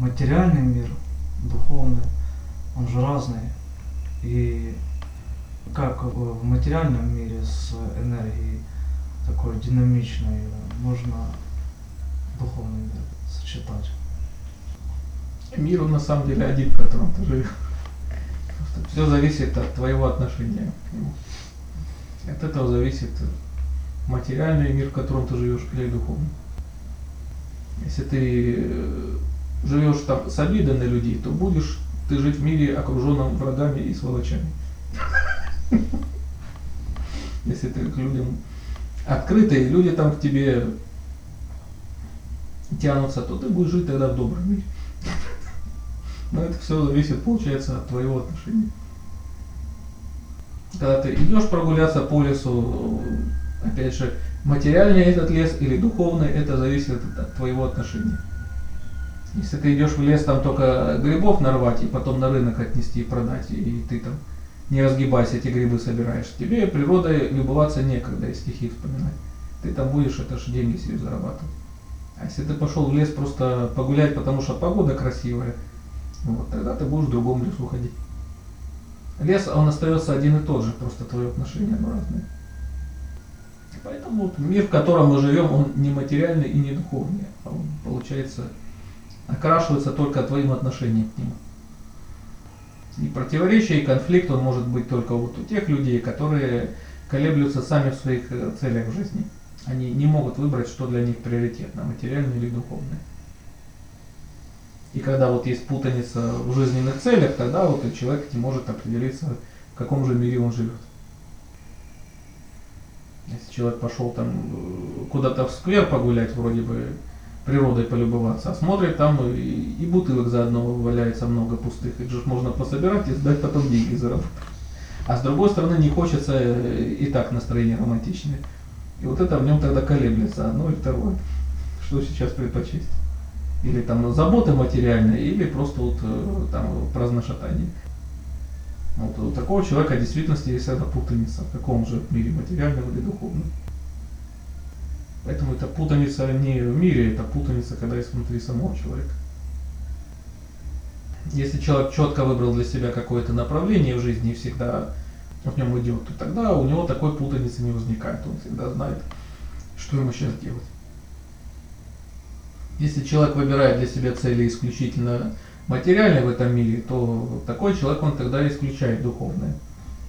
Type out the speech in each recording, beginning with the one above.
материальный мир, духовный, он же разный. И как в материальном мире с энергией такой динамичной можно духовный мир сочетать? Мир он на самом деле один, в котором ты живешь. Все зависит от твоего отношения к нему. От этого зависит материальный мир, в котором ты живешь, или духовный. Если ты э, живешь там с обидой на людей, то будешь ты жить в мире, окруженном врагами и сволочами. Если ты к людям открытый, люди там к тебе тянутся, то ты будешь жить тогда в добром мире. Но это все зависит, получается, от твоего отношения. Когда ты идешь прогуляться по лесу, опять же, материальный этот лес или духовный, это зависит от твоего отношения. Если ты идешь в лес там только грибов нарвать и потом на рынок отнести и продать, и ты там не разгибайся, эти грибы собираешь, тебе природой любоваться некогда и стихи вспоминать. Ты там будешь это же деньги себе зарабатывать. А если ты пошел в лес просто погулять, потому что погода красивая, вот, тогда ты будешь в другом лесу ходить. Лес, он остается один и тот же, просто твое отношение оно разное. Поэтому вот мир, в котором мы живем, он не материальный и не духовный, а он, получается, окрашивается только твоим отношением к нему. И противоречие, и конфликт, он может быть только вот у тех людей, которые колеблются сами в своих э, целях в жизни. Они не могут выбрать, что для них приоритетно, материальное или духовное. И когда вот есть путаница в жизненных целях, тогда вот человек не может определиться, в каком же мире он живет. Если человек пошел там э, куда-то в сквер погулять, вроде бы природой полюбоваться, а смотрит там и, и бутылок заодно валяется много пустых, их же можно пособирать и сдать потом деньги заработать. А с другой стороны не хочется э, и так настроение романтичное. И вот это в нем тогда колеблется, одно и второе. Что сейчас предпочесть? Или там забота материальная, или просто вот э, там праздношатание. Вот у такого человека в действительности есть эта путаница, в каком же мире, материальном или духовном. Поэтому это путаница не в мире, это путаница, когда есть внутри самого человека. Если человек четко выбрал для себя какое-то направление в жизни и всегда в нем идет, то тогда у него такой путаницы не возникает. Он всегда знает, что ему сейчас делать. Если человек выбирает для себя цели исключительно материальные в этом мире, то такой человек, он тогда исключает духовное.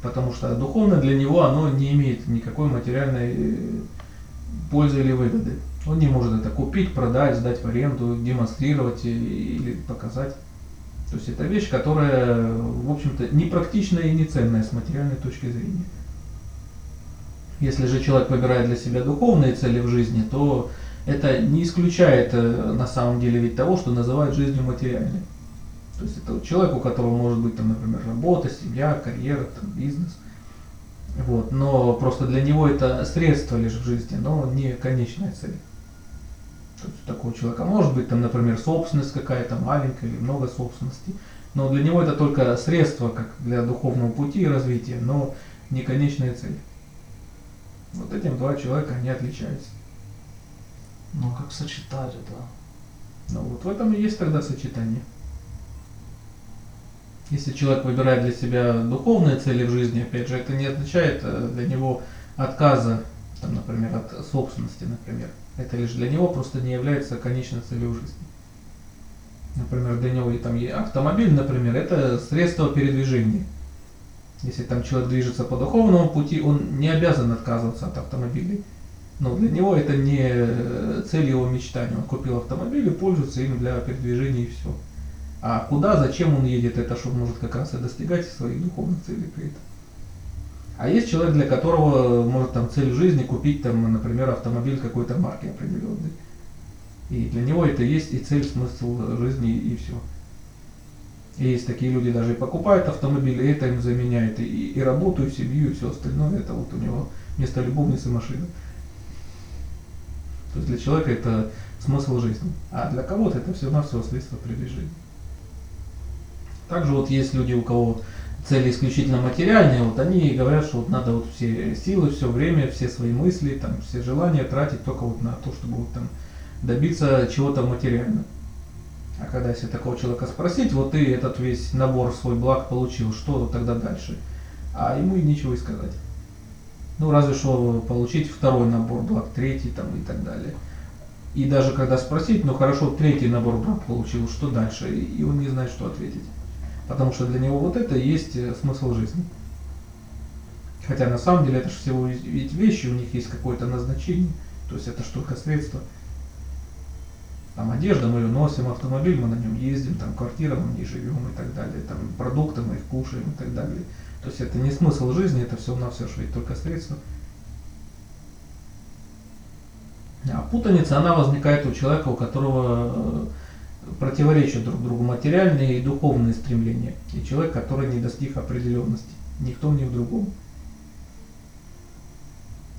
Потому что духовное для него, оно не имеет никакой материальной пользы или выгоды. Он не может это купить, продать, сдать в аренду, демонстрировать или показать. То есть это вещь, которая, в общем-то, не практичная и не ценная с материальной точки зрения. Если же человек выбирает для себя духовные цели в жизни, то это не исключает э, на самом деле ведь того, что называют жизнью материальной. То есть это человек, у которого может быть, там, например, работа, семья, карьера, там, бизнес. Вот. Но просто для него это средство лишь в жизни, но не конечная цель. То есть у такого человека может быть, там, например, собственность какая-то маленькая или много собственности. Но для него это только средство как для духовного пути и развития, но не конечная цель. Вот этим два человека они отличаются. Ну как сочетать это? Ну вот в этом и есть тогда сочетание. Если человек выбирает для себя духовные цели в жизни, опять же, это не означает э, для него отказа, там, например, от собственности, например. Это лишь для него просто не является конечной целью жизни. Например, для него там автомобиль, например, это средство передвижения. Если там человек движется по духовному пути, он не обязан отказываться от автомобилей. Но для него это не э, цель его мечтания. Он купил автомобиль и пользуется им для передвижения и все. А куда, зачем он едет, это что может как раз и достигать своих духовных целей при этом. А есть человек, для которого может там цель жизни купить там, например, автомобиль какой-то марки определенной. И для него это есть и цель, смысл жизни и все. И есть такие люди, даже и покупают автомобиль, и это им заменяет и, и работу, и семью, и все остальное. Это вот у него вместо любовницы машина. То есть для человека это смысл жизни. А для кого-то это все равно все средство передвижения. Также вот есть люди, у кого цели исключительно материальные, вот они говорят, что вот надо вот все силы, все время, все свои мысли, там, все желания тратить только вот на то, чтобы вот там добиться чего-то материального. А когда если такого человека спросить, вот ты этот весь набор свой благ получил, что тогда дальше? А ему и нечего и сказать. Ну, разве что получить второй набор благ, третий там и так далее. И даже когда спросить, ну хорошо, третий набор благ получил, что дальше? И он не знает, что ответить. Потому что для него вот это и есть э, смысл жизни. Хотя на самом деле это же всего ведь вещи, у них есть какое-то назначение. То есть это ж только средство. Там одежда, мы ее носим, автомобиль, мы на нем ездим, там квартира, мы в ней живем и так далее, там продукты мы их кушаем и так далее. То есть это не смысл жизни, это все на все ведь только средство. А путаница, она возникает у человека, у которого э, противоречат друг другу материальные и духовные стремления. И человек, который не достиг определенности. Ни в ни в другом.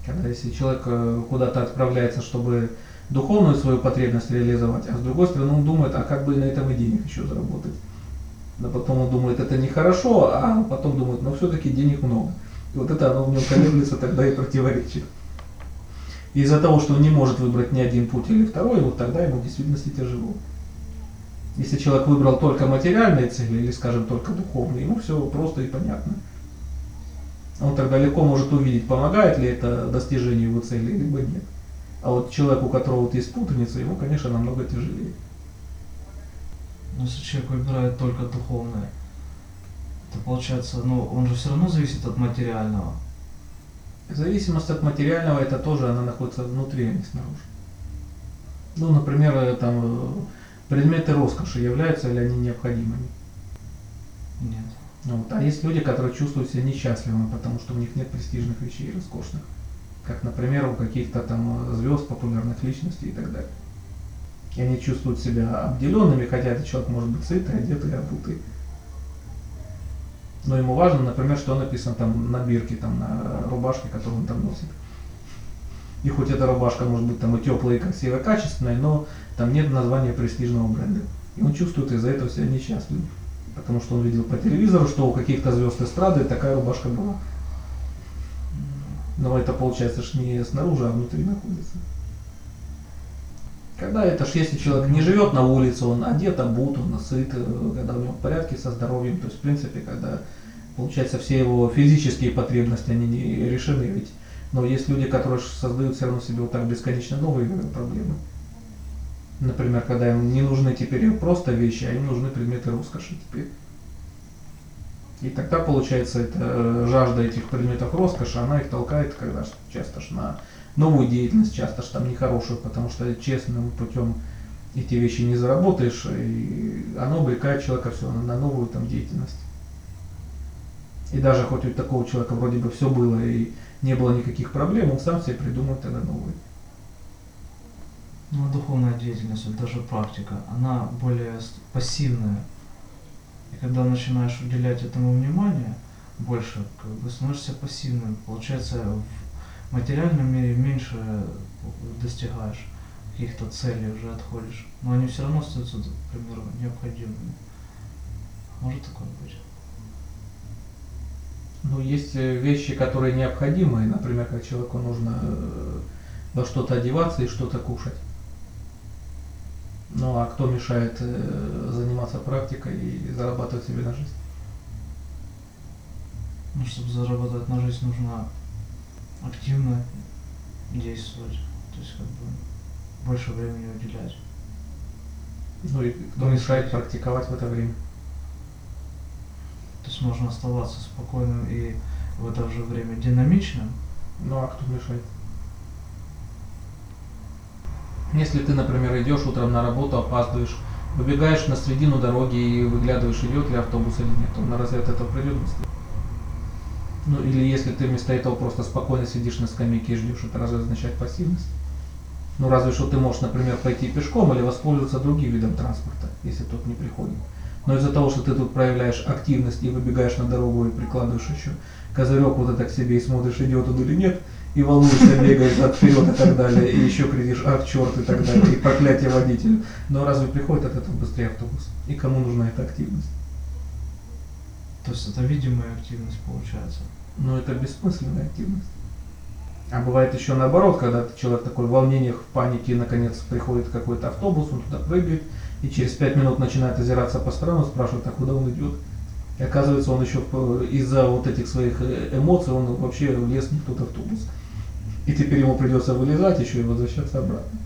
Когда если человек э, куда-то отправляется, чтобы духовную свою потребность реализовать, а с другой стороны он думает, а как бы на этом и денег еще заработать. Но потом он думает, это нехорошо, а потом думает, но все-таки денег много. И вот это оно в нем колеблется тогда и противоречит. Из-за того, что он не может выбрать ни один путь или второй, вот тогда ему в действительности тяжело. Если человек выбрал только материальные цели или, скажем, только духовные, ему все просто и понятно. Он тогда легко может увидеть, помогает ли это достижению его цели, либо нет. А вот человеку, у которого вот есть путаница, ему, конечно, намного тяжелее. Но если человек выбирает только духовное, то получается, ну, он же все равно зависит от материального. Зависимость от материального, это тоже она находится внутри, а не снаружи. Ну, например, э, там э, предметы роскоши являются ли они необходимыми? Нет. Вот. А есть люди, которые чувствуют себя несчастливыми, потому что у них нет престижных вещей роскошных. Как, например, у каких-то там звезд, популярных личностей и так далее. И они чувствуют себя обделенными, хотя этот человек может быть сытый, одетый, обутый. Но ему важно, например, что написано там на бирке, там на рубашке, которую он там носит. И хоть эта рубашка может быть там и теплая, и красивая, и качественная, но там нет названия престижного бренда. И он чувствует из-за этого себя несчастливым. Потому что он видел по телевизору, что у каких-то звезд эстрады такая рубашка была. Но это получается ж не снаружи, а внутри находится. Когда это ж если человек не живет на улице, он одет, обут, он сыт, э, когда у него в порядке со здоровьем, то есть в принципе, когда получается все его физические потребности, они не решены ведь. Но есть люди, которые создают все равно себе вот так бесконечно новые проблемы. Например, когда им не нужны теперь просто вещи, а им нужны предметы роскоши теперь. И тогда получается эта э, жажда этих предметов роскоши, она их толкает, когда часто ж на новую деятельность, часто ж там нехорошую, потому что честным путем эти вещи не заработаешь, и оно увлекает человека все на новую там деятельность. И даже хоть у такого человека вроде бы все было и не было никаких проблем, он сам себе придумает тогда новый. Ну, духовная деятельность, вот даже практика, она более пассивная. И когда начинаешь уделять этому внимание больше, как бы становишься пассивным. Получается, в материальном мире меньше достигаешь каких-то целей, уже отходишь. Но они все равно остаются, к примеру, необходимыми. Может такое быть? Ну, есть э, вещи, которые необходимы, например, как человеку нужно э, во что-то одеваться и что-то кушать. Ну а кто мешает э, заниматься практикой и зарабатывать себе на жизнь? Ну, чтобы зарабатывать на жизнь, нужно активно действовать. То есть как бы больше времени уделять. Ну и кто мешает практиковать в это время? То есть можно оставаться спокойным и в это же время динамичным. Ну а кто мешает? Если ты, например, идешь утром на работу, опаздываешь, выбегаешь на середину дороги и выглядываешь, идет ли автобус или нет, он разве от этого быстрее? Ну или если ты вместо этого просто спокойно сидишь на скамейке и ждешь, это разве означает пассивность? Ну разве что ты можешь, например, пойти пешком или воспользоваться другим видом транспорта, если тот не приходит. Но из-за того, что ты тут проявляешь активность и выбегаешь на дорогу и прикладываешь еще козырек вот это к себе и смотришь, идет он или нет, и волнуешься, бегаешь от вперед и так далее, и еще кричишь, ах, черт и так далее, и проклятие водителю. Но разве приходит от этого быстрее автобус? И кому нужна эта активность? То есть это видимая активность получается. Но это бессмысленная активность. А бывает еще наоборот, когда человек такой в волнениях, в панике, наконец приходит какой-то автобус, он туда прыгает, и через пять минут начинает озираться по сторонам, спрашивает, а куда он идет. И оказывается, он еще в- из-за вот этих своих э, эмоций, он вообще влез не в тот автобус. И теперь ему придется вылезать еще и возвращаться обратно.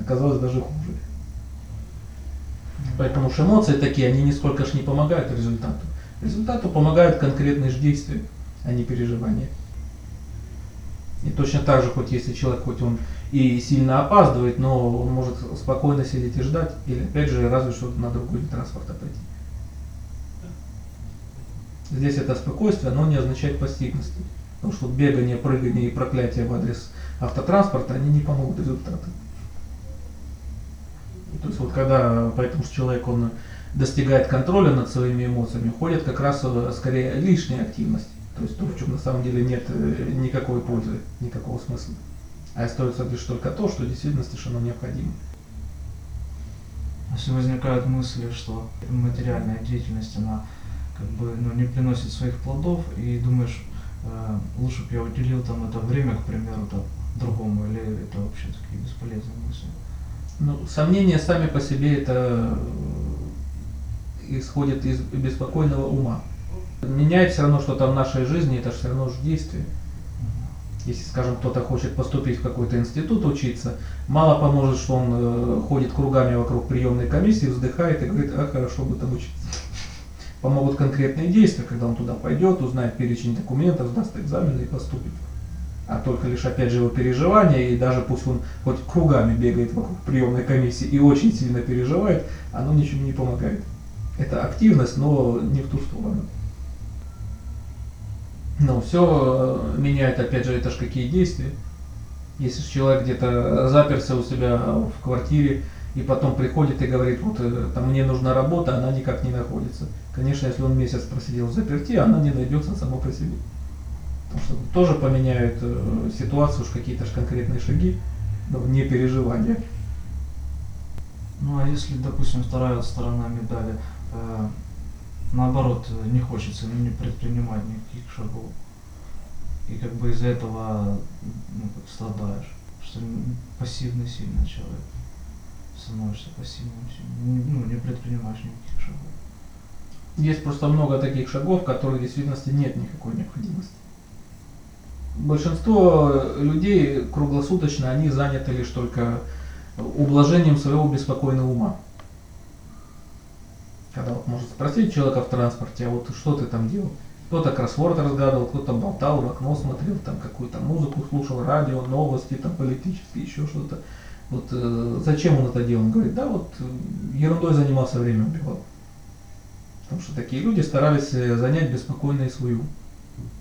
Оказалось даже хуже. Поэтому уж эмоции такие, они нисколько ж не помогают результату. Результату помогают конкретные же действия, а не переживания. И точно так же, хоть если человек, хоть он и сильно опаздывает, но он может спокойно сидеть и ждать, или опять же, разве что на другой вид транспорта пойти. Здесь это спокойствие, оно не означает пассивности. Потому что бегание, прыгание и проклятие в адрес автотранспорта, они не помогут результату. То есть вот когда, поэтому что человек, он достигает контроля над своими эмоциями, ходит как раз э, скорее лишняя активность. То есть то, в чем на самом деле нет э, никакой пользы, никакого смысла. А остается лишь только то, что что оно необходимо. Если возникают мысли, что материальная деятельность, она как бы ну, не приносит своих плодов, и думаешь, э, лучше бы я уделил там это время, к примеру, там, другому, или это вообще такие бесполезные мысли. Ну, сомнения сами по себе это э, исходит из беспокойного ума. Меняет все равно что-то в нашей жизни, это же все равно же действие. Если, скажем, кто-то хочет поступить в какой-то институт учиться, мало поможет, что он э, ходит кругами вокруг приемной комиссии, вздыхает и говорит, а хорошо бы там учиться. Помогут конкретные действия, когда он туда пойдет, узнает перечень документов, сдаст экзамены и поступит. А только лишь опять же его переживания, и даже пусть он хоть кругами бегает вокруг приемной комиссии и очень сильно переживает, оно ничему не помогает. Это активность, но не в ту сторону. Но все меняет, опять же, это ж какие действия. Если человек где-то заперся у себя в квартире, и потом приходит и говорит, вот э, там мне нужна работа, она никак не находится. Конечно, если он месяц просидел в заперти, она не найдется само по себе. Потому что тоже поменяют э, ситуацию, уж какие-то ж конкретные шаги, но не переживания. Ну а если, допустим, вторая сторона медали, э, наоборот, не хочется не предпринимать никаких шагов. И как бы из-за этого ну, как страдаешь, что пассивный сильно человек. Становишься пассивным сильно. Ну, не предпринимаешь никаких шагов. Есть просто много таких шагов, которых в действительности нет никакой необходимости. Большинство людей круглосуточно, они заняты лишь только ублажением своего беспокойного ума. Когда вот может спросить человека в транспорте, а вот что ты там делал? Кто-то кроссворд разгадывал, кто-то болтал, в окно смотрел, там какую-то музыку слушал, радио, новости, там политические, еще что-то. Вот э, зачем он это делал? Он говорит, да вот э, ерундой занимался, время убивал. Потому что такие люди старались э, занять беспокойно и свою.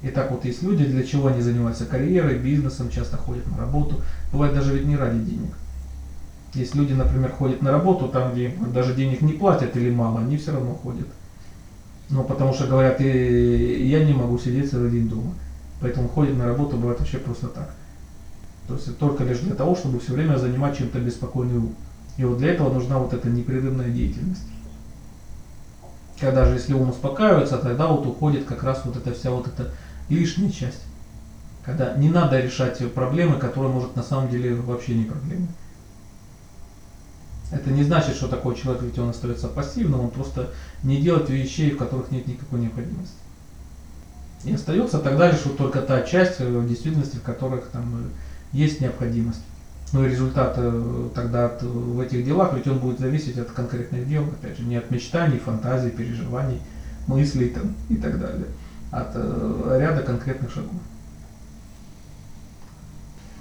И так вот есть люди, для чего они занимаются карьерой, бизнесом, часто ходят на работу. Бывает даже ведь не ради денег. Есть люди, например, ходят на работу, там, где даже денег не платят или мало, они все равно ходят. Ну, потому что говорят, и я не могу сидеть целый день дома. Поэтому ходят на работу, бывает вообще просто так. То есть только лишь для того, чтобы все время занимать чем-то беспокойный ум. И вот для этого нужна вот эта непрерывная деятельность. Когда же, если ум успокаивается, тогда вот уходит как раз вот эта вся вот эта лишняя часть. Когда не надо решать проблемы, которые, может, на самом деле вообще не проблемы. Это не значит, что такой человек, ведь он остается пассивным, он просто не делает вещей, в которых нет никакой необходимости. И остается тогда лишь вот только та часть э, в действительности, в которых там э, есть необходимость. Ну и результат э, тогда в этих делах, ведь он будет зависеть от конкретных дел, опять же, не от мечтаний, фантазий, переживаний, мыслей там, и так далее, от ряда конкретных шагов.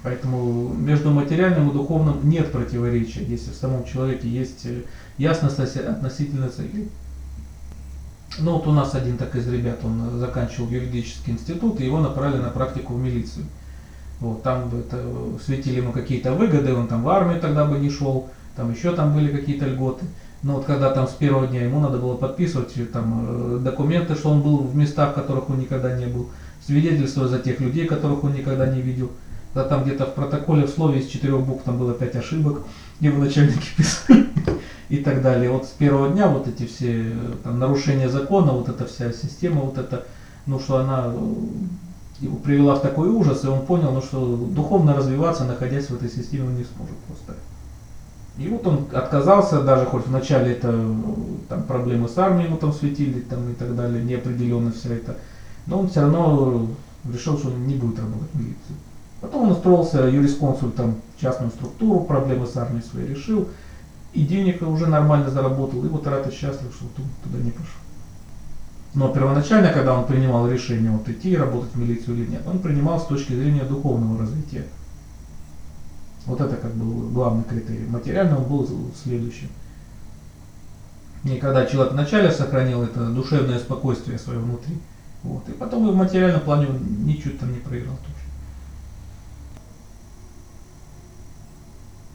Поэтому между материальным и духовным нет противоречия, если в самом человеке есть э, ясность оси- относительно цели. Ну вот у нас один так из ребят, он э, заканчивал юридический институт, и его направили на практику в милицию. Вот, там бы это, э, светили ему какие-то выгоды, он там в армию тогда бы не шел, там еще там были какие-то льготы. Но вот когда там с первого дня ему надо было подписывать там документы, что он был в местах, в которых он никогда не был, свидетельство за тех людей, которых он никогда не видел. Да там где-то в протоколе в слове из четырех букв там было пять ошибок, его начальники писали и так далее. Вот с первого дня вот эти все э, там, нарушения закона, вот эта вся система, вот эта, ну что она э, его привела в такой ужас, и он понял, ну что духовно развиваться, находясь в этой системе, он не сможет просто. И вот он отказался, даже хоть вначале это э, там проблемы с армией ему там светили там и так далее, неопределенность вся это. Но он все равно решил, что он не будет работать в милиции. Потом он устроился юрисконсультом в частную структуру, проблемы с армией свои решил, и денег уже нормально заработал, и вот рад и счастлив, что ту- туда не пошел. Но первоначально, когда он принимал решение вот идти работать в милицию или нет, он принимал с точки зрения духовного развития. Вот это как был главный критерий. Материально он был следующим. И когда человек вначале сохранил это душевное спокойствие свое внутри, вот, и потом и в материальном плане он ничего там не проиграл.